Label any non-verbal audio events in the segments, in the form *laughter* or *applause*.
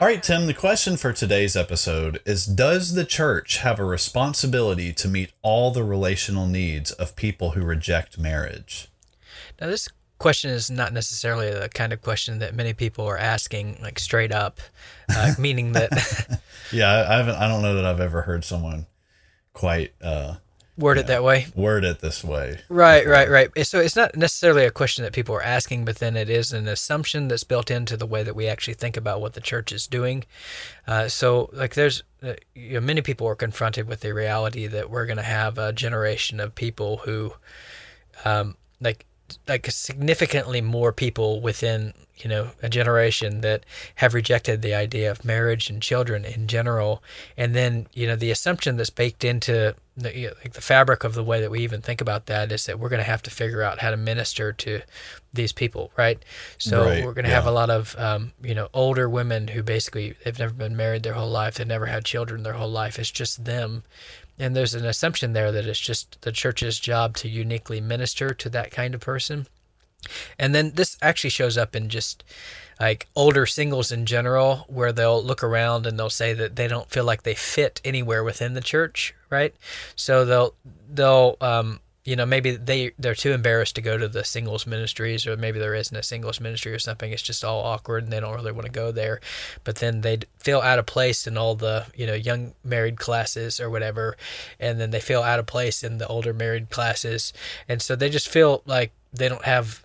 All right, Tim, the question for today's episode is Does the church have a responsibility to meet all the relational needs of people who reject marriage? Now, this question is not necessarily the kind of question that many people are asking, like straight up, uh, meaning that *laughs* Yeah, I I haven't. I don't know that I've ever heard someone quite uh, word it that way. word it this way. Right, right, right. So it's not necessarily a question that people are asking, but then it is an assumption that's built into the way that we actually think about what the church is doing. Uh, so, like, there's uh, you know, many people are confronted with the reality that we're going to have a generation of people who, um, like, like significantly more people within you know a generation that have rejected the idea of marriage and children in general and then you know the assumption that's baked into the, like the fabric of the way that we even think about that is that we're going to have to figure out how to minister to these people right? So Right, we're going to have a lot of um, you know older women who basically they've never been married their whole life they've never had children their whole life. It's just them. And there's an assumption there that it's just the church's job to uniquely minister to that kind of person and then this actually shows up in just like older singles in general, where they'll look around and they'll say that they don't feel like they fit anywhere within the church, right? So they'll they'll um, you know maybe they they're too embarrassed to go to the singles ministries, or maybe there isn't a singles ministry or something. It's just all awkward and they don't really want to go there. But then they feel out of place in all the you know young married classes or whatever, and then they feel out of place in the older married classes, and so they just feel like they don't have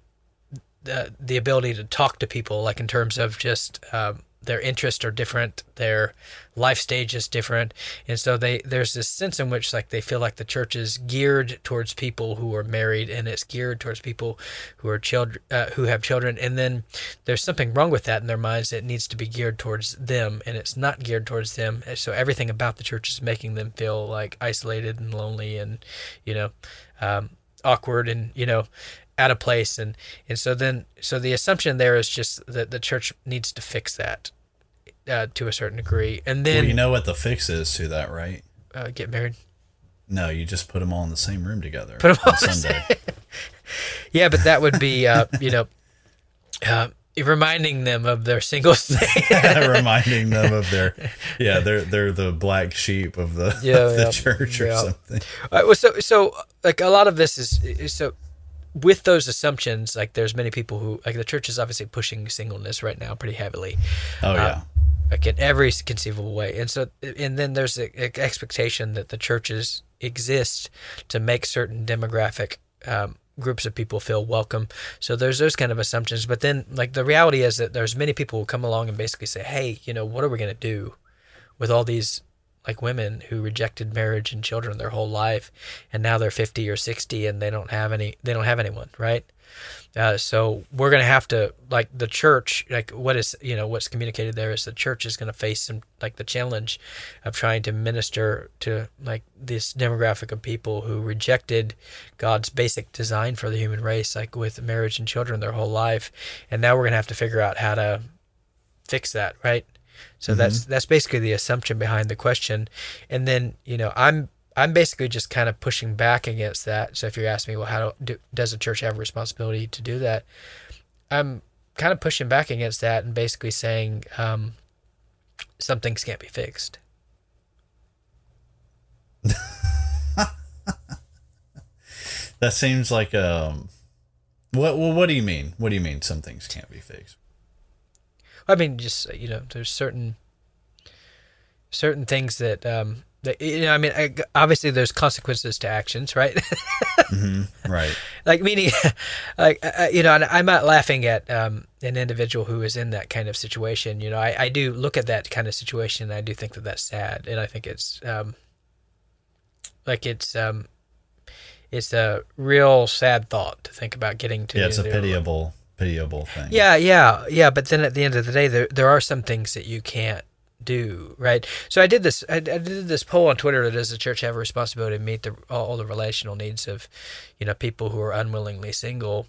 the, the ability to talk to people, like in terms of just um, their interests are different, their life stage is different, and so they there's this sense in which like they feel like the church is geared towards people who are married, and it's geared towards people who are children uh, who have children, and then there's something wrong with that in their minds. that needs to be geared towards them, and it's not geared towards them. So everything about the church is making them feel like isolated and lonely, and you know. Um, awkward and you know out of place and and so then so the assumption there is just that the church needs to fix that uh, to a certain degree and then Well, you know what the fix is to that, right? uh, get married No, you just put them all in the same room together Put 'em all on the Sunday. *laughs* yeah but that would be uh, you know uh, reminding them of their singles *laughs* *laughs* reminding them of their *laughs* yeah they're they're the black sheep of the Yeah, of the yeah, church or yeah. something. Uh, well, so so like a lot of this is, is so with those assumptions like there's many people who like the church is obviously pushing singleness right now pretty heavily. Oh yeah. like in every conceivable way. And so and then there's an expectation that the churches exist to make certain demographic um, groups of people feel welcome. So there's those kind of assumptions but then like the reality is that there's many people who come along and basically say hey you know what are we going to do with all these like women who rejected marriage and children their whole life and now they're 50 or 60 and they don't have any they don't have anyone right uh, so we're going to have to like the church like what is you know what's communicated there is the church is going to face some like the challenge of trying to minister to like this demographic of people who rejected god's basic design for the human race like with marriage and children their whole life. And now we're going to have to figure out how to fix that right? So that's that's basically the assumption behind the question. And then you know I'm I'm basically just kind of pushing back against that. So if you're asking me, well, how do, does the church have a responsibility to do that? I'm kind of pushing back against that and basically saying um, some things can't be fixed. *laughs* That seems like um. What well, what do you mean? What do you mean? Some things can't be fixed. I mean, just you know, there's certain certain things that um, that, you know, I mean, I, obviously there's consequences to actions, right? *laughs* Right. like meaning, *laughs* like uh, you know, and I'm not laughing at um, an individual who is in that kind of situation. You know, I, I do look at that kind of situation, and I do think that that's sad, and I think it's um, like it's um, it's a real sad thought to think about getting to. Yeah, it's a pitiable pitiable thing. Yeah, yeah, yeah. But then at the end of the day, there there are some things that you can't do, right? So I did this. I, I did this poll on Twitter. Does the church have a responsibility to meet the all, all the relational needs of, you know, people who are unwillingly single?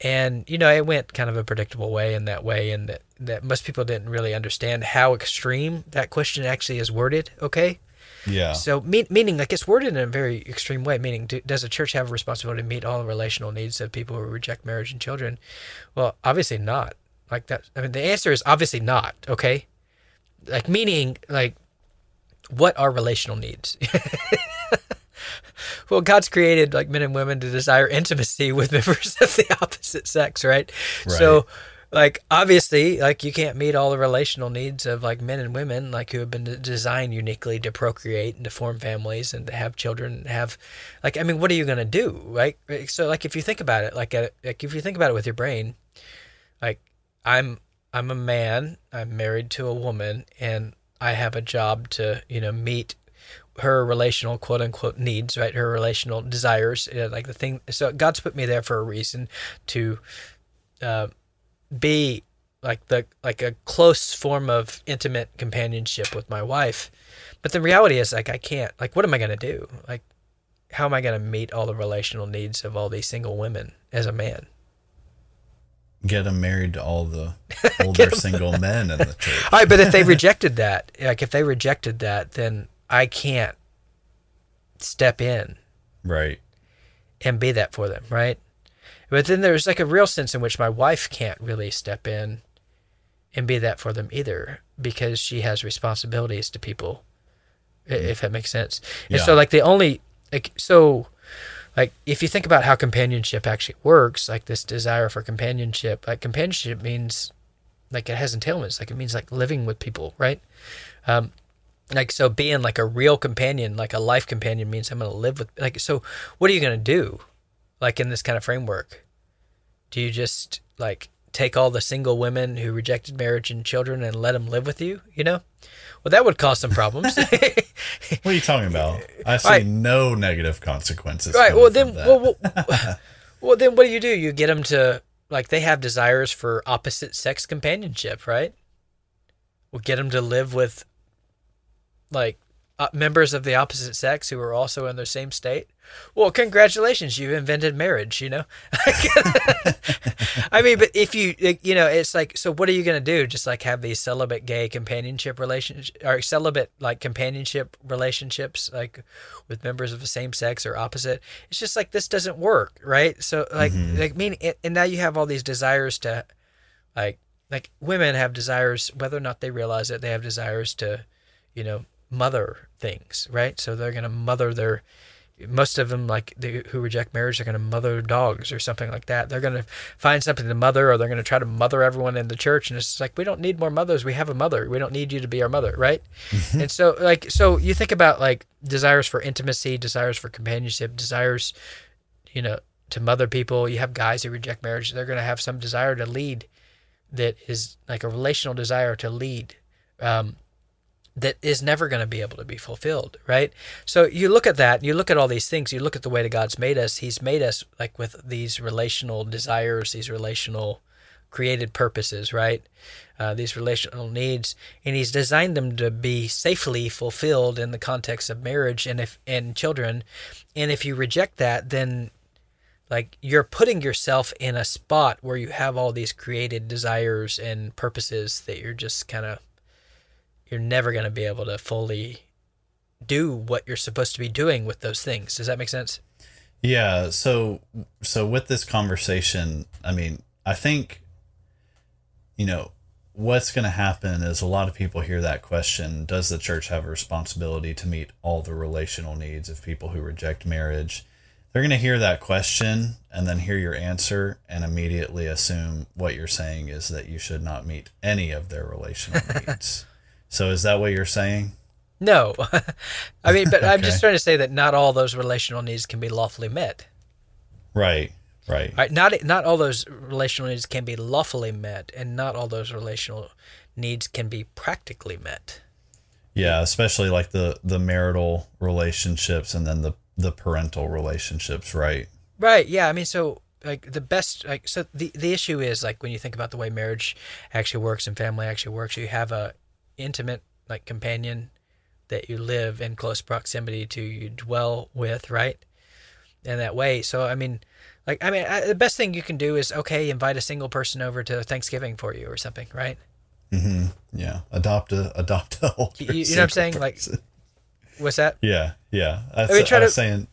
And you know, it went kind of a predictable way in that way, and that that most people didn't really understand how extreme that question actually is worded. Okay. Yeah. So, mean, meaning like it's worded in a very extreme way. Meaning, do, does a church have a responsibility to meet all the relational needs of people who reject marriage and children? Well, obviously not. Like that. I mean, the answer is obviously not. Okay. Like meaning, like, what are relational needs? *laughs* well, God's created like men and women to desire intimacy with members of the opposite sex, right? So, like obviously, like you can't meet all the relational needs of like men and women, like who have been designed uniquely to procreate and to form families and to have children. And have, like, I mean, what are you gonna do, right? So, like, if you think about it, like, uh, like if you think about it with your brain, like, I'm I'm a man, I'm married to a woman, and I have a job to you know meet her relational quote unquote needs, right? Her relational desires, uh, like the thing. So God's put me there for a reason to uh, be like the like a close form of intimate companionship with my wife. But the reality is, like, I can't. Like, what am I gonna do? Like, how am I gonna meet all the relational needs of all these single women as a man? Get them married to all the *laughs* older single men in the church. All right, but if they rejected that, like if they rejected that, then I can't step in Right. and be that for them, right? But then there's like a real sense in which my wife can't really step in and be that for them either because she has responsibilities to people, i mm. if that makes sense. And Yeah. so, like, the only, like, so, like, if you think about how companionship actually works, like this desire for companionship, like, companionship means, like, it has entailments, like, it means like living with people, right? Um, like so being like a real companion like a life companion means i'm going to live with like so what are you going to do like in this kind of framework do you just like take all the single women who rejected marriage and children and let them live with you you know well that would cause some problems *laughs* What are you talking about? I see Right. no negative consequences. right well then well, well, *laughs* well then what do you do you get them to like they have desires for opposite sex companionship right we'll get them to live with like uh, members of the opposite sex who are also in the same state well congratulations you invented marriage you know? *laughs* I mean but if you you know it's like so what are you going to do? Just like have these celibate gay companionship relationships or celibate like companionship relationships like with members of the same sex or opposite? It's just like this doesn't work right? So like mm-hmm. like mean and now you have all these desires to like like women have desires whether or not they realize it they have desires to you know mother things right? So they're going to mother their most of them like they, who reject marriage they're going to mother dogs or something like that. They're going to find something to mother or they're going to try to mother everyone in the church and it's like we don't need more mothers. We have a mother. We don't need you to be our mother right? And so like so you think about like desires for intimacy desires for companionship desires you know to mother people. You have guys who reject marriage. They're going to have some desire to lead that is like a relational desire to lead. Um, that is never going to be able to be fulfilled, right? So you look at that, you look at all these things, you look at the way that God's made us. He's made us like with these relational desires, these relational created purposes, right? Uh, these relational needs, and He's designed them to be safely fulfilled in the context of marriage and if and children. And if you reject that, then like you're putting yourself in a spot where you have all these created desires and purposes that you're just kind of you're never going to be able to fully do what you're supposed to be doing with those things. Does that make sense? Yeah. So, so with this conversation, I mean, I think, you know, what's going to happen is a lot of people hear that question Does the church have a responsibility to meet all the relational needs of people who reject marriage? They're going to hear that question and then hear your answer and immediately assume what you're saying is that you should not meet any of their relational *laughs* needs. So, is that what you're saying? No. *laughs* I mean, but I'm just trying to say that not all those relational needs can be lawfully met. Right. Right. Right? Not not all those relational needs can be lawfully met, and not all those relational needs can be practically met. Yeah, especially like the the marital relationships and then the the parental relationships, right? Right. Yeah. I mean, so like the best, like so the the issue is like when you think about the way marriage actually works and family actually works, you have a intimate like companion that you live in close proximity to, you dwell with, right? In that way. So I mean, like I mean, I, the best thing you can do is okay, invite a single person over to Thanksgiving for you or something, right? Mm-hmm. Yeah, adopt a adopt a *laughs* older You- you know what I'm saying? single Like- What's that? yeah, yeah. I, mean, try I was to- saying,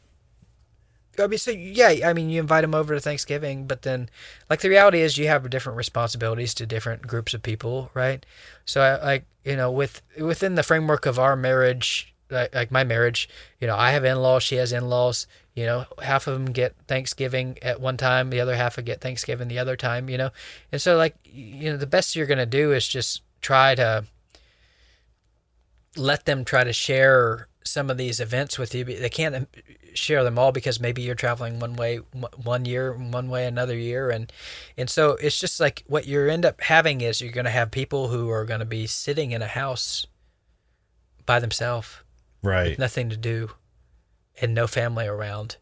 I mean, so yeah, I mean, you invite them over to Thanksgiving, but then, like, the reality is you have different responsibilities to different groups of people, right? So, I, like, you know, with within the framework of our marriage, like, like my marriage, you know, I have in-laws, she has in-laws. You know, half of them get Thanksgiving at one time, the other half will get Thanksgiving the other time. You know, and so like, you know, the best you're gonna do is just try to let them try to share some of these events with you. They can't share them all because maybe you're traveling one way one- one year, one way another year, and and so it's just like what you end up having is you're going to have people who are going to be sitting in a house by themselves, right? nothing to do, and no family around,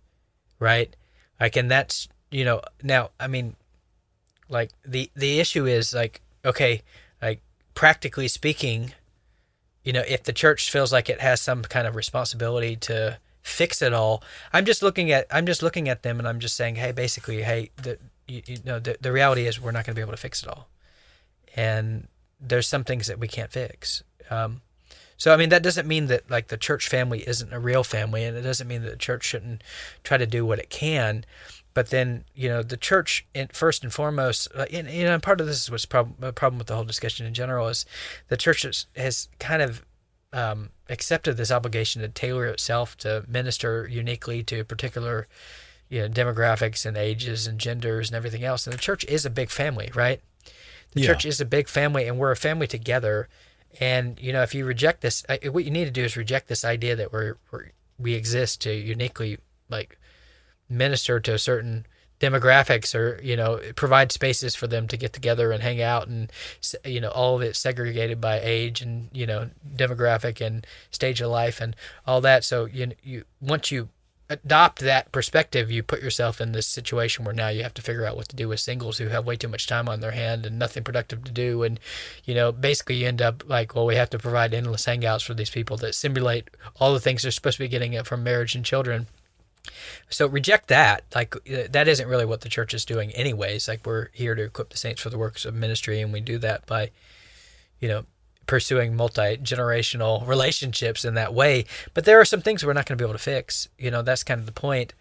right? Like, and that's you know now I mean, like the the issue is like okay, like practically speaking you know, if the church feels like it has some kind of responsibility to fix it all, I'm just looking at I'm just looking at them and I'm just saying, hey, basically, hey, the you, you know the the reality is we're not going to be able to fix it all, and there's some things that we can't fix. Um, so I mean that doesn't mean that like the church family isn't a real family, and it doesn't mean that the church shouldn't try to do what it can. But then you know the church, first and foremost, uh, and, and part of this is what's prob- problem with the whole discussion in general is the church has, has kind of um, accepted this obligation to tailor itself to minister uniquely to particular you know demographics and ages and genders and everything else. And the church is a big family, right? The Yeah. church is a big family, and we're a family together. And you know, if you reject this, what you need to do is reject this idea that we're, we're we exist to uniquely like minister to a certain demographics or you know provide spaces for them to get together and hang out and you know all of it segregated by age and you know demographic and stage of life and all that. So you you once you adopt that perspective you put yourself in this situation where now you have to figure out what to do with singles who have way too much time on their hand and nothing productive to do. And you know basically you end up like well we have to provide endless hangouts for these people that simulate all the things they're supposed to be getting from marriage and children so reject that. Like uh, that isn't really what the church is doing, anyways. Like we're here to equip the saints for the works of ministry, and we do that by, you know, pursuing multi generational relationships in that way. But there are some things we're not going to be able to fix. You know, that's kind of the point.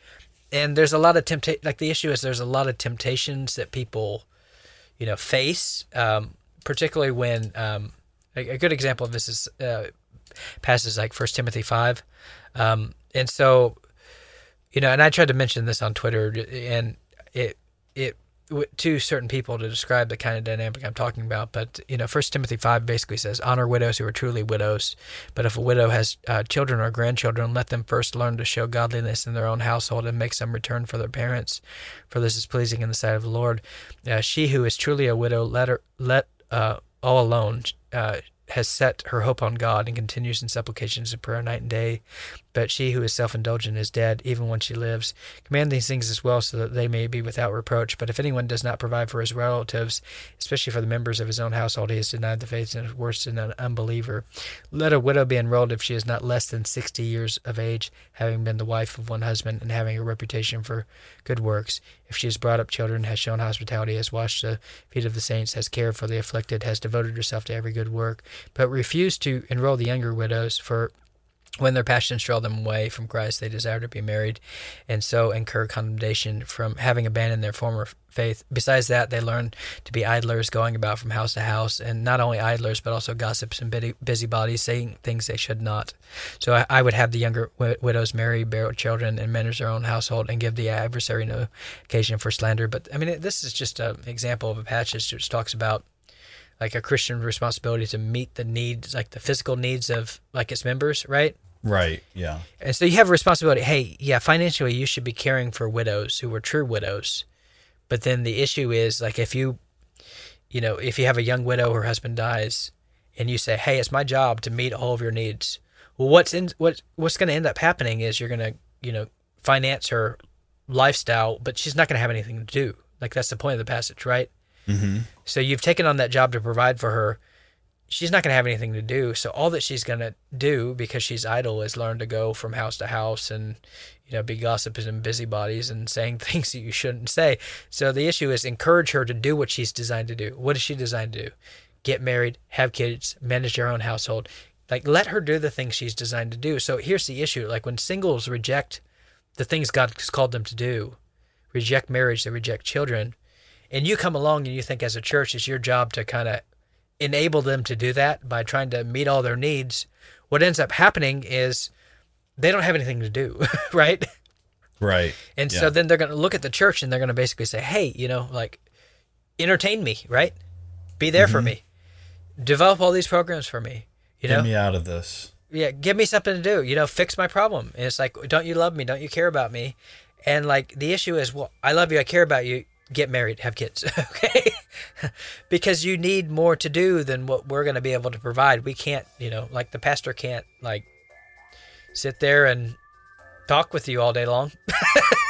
And there's a lot of temptation. Like the issue is there's a lot of temptations that people, you know, face. Um, particularly when um, a, a good example of this is uh, passages like First Timothy five, um, and so you know, and I tried to mention this on Twitter, and it it to certain people to describe the kind of dynamic I'm talking about. But you know, First Timothy five basically says, "Honor widows who are truly widows." But if a widow has uh, children or grandchildren, let them first learn to show godliness in their own household and make some return for their parents, for this is pleasing in the sight of the Lord. Uh, she who is truly a widow, let her let uh, all alone. Uh, has set her hope on God and continues in supplications and prayer night and day. But she who is self indulgent is dead, even when she lives. Command these things as well, so that they may be without reproach. But if anyone does not provide for his relatives, especially for the members of his own household, he has denied the faith and is worse than an unbeliever. Let a widow be enrolled if she is not less than sixty years of age, having been the wife of one husband, and having a reputation for good works. If she has brought up children, has shown hospitality, has washed the feet of the saints, has cared for the afflicted, has devoted herself to every good work. but refuse to enroll the younger widows for when their passions draw them away from Christ, they desire to be married, and so incur condemnation from having abandoned their former faith. Besides that, they learn to be idlers, going about from house to house, and not only idlers, but also gossips and busybodies, saying things they should not. So I, I would have the younger widows marry, bear children, and manage their own household, and give the adversary no occasion for slander. But I mean, this is just an example of a passage which talks about like a Christian responsibility to meet the needs, like the physical needs of like its members, right? Right. Yeah. And so you have a responsibility. Hey, yeah, financially, you should be caring for widows who are true widows. But then the issue is like if you, you know, if you have a young widow, her husband dies, and you say, "Hey, it's my job to meet all of your needs." Well, what's in what what's going to end up happening is you're going to, you know, finance her lifestyle, but she's not going to have anything to do. Like that's the point of the passage, right? Mm-hmm. So you've taken on that job to provide for her she's not going to have anything to do. So all that she's going to do because she's idle is learn to go from house to house and you know be gossiping and busybodies and saying *laughs* things that you shouldn't say. So the issue is encourage her to do what she's designed to do. What is she designed to do? Get married, have kids, manage your own household. Like let her do the things she's designed to do. So here's the issue: like when singles reject the things God's called them to do, reject marriage, they reject children. And you come along and you think as a church it's your job to kind of enable them to do that by trying to meet all their needs, what ends up happening is they don't have anything to do, *laughs* right? Right. And yeah. so then they're going to look at the church and they're going to basically say, "Hey, you know, like entertain me, right? Be there mm-hmm. for me. Develop all these programs for me, you know. Get me out of this. Yeah, give me something to do, you know, fix my problem." And it's like, "Don't you love me? Don't you care about me?" And like the issue is, "Well, I love you. I care about you get married, have kids, *laughs* okay? because you need more to do than what we're going to be able to provide. We can't, you know, like the pastor can't like sit there and talk with you all day long. *laughs*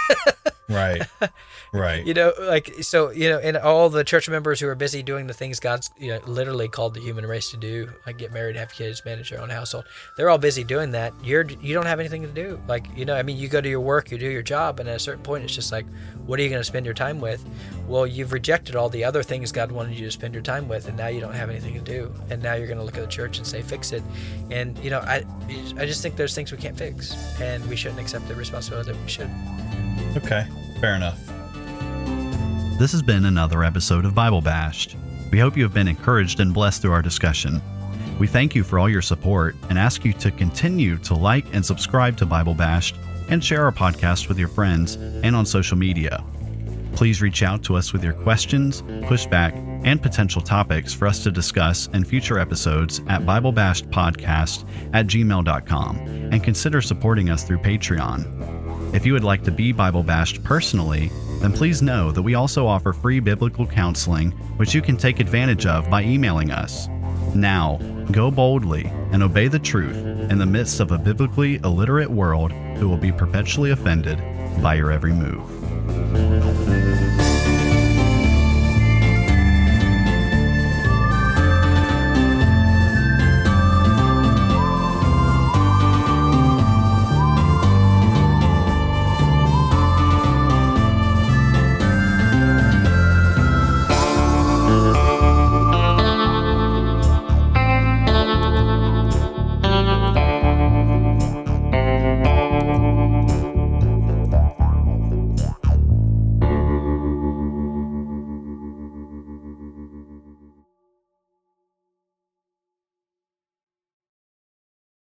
right. *laughs* Right. You know, like so, you know, and all the church members who are busy doing the things God's you know literally called the human race to do, like get married, have kids, manage your own household. They're all busy doing that. You're you don't have anything to do. Like, you know, I mean, you go to your work, you do your job, and at a certain point it's just like, what are you going to spend your time with? Well, you've rejected all the other things God wanted you to spend your time with, and now you don't have anything to do. And now you're going to look at the church and say, fix it. And you know, I I just think there's things we can't fix, and we shouldn't accept the responsibility that we should. Okay, fair enough. This has been another episode of Bible Bashed. We hope you have been encouraged and blessed through our discussion. We thank you for all your support and ask you to continue to like and subscribe to Bible Bashed and share our podcast with your friends and on social media. Please reach out to us with your questions, pushback, and potential topics for us to discuss in future episodes at BibleBashedPodcast at gmail.com and consider supporting us through Patreon. If you would like to be Bible Bashed personally, then please know that we also offer free biblical counseling, which you can take advantage of by emailing us. Now, go boldly and obey the truth in the midst of a biblically illiterate world who will be perpetually offended by your every move.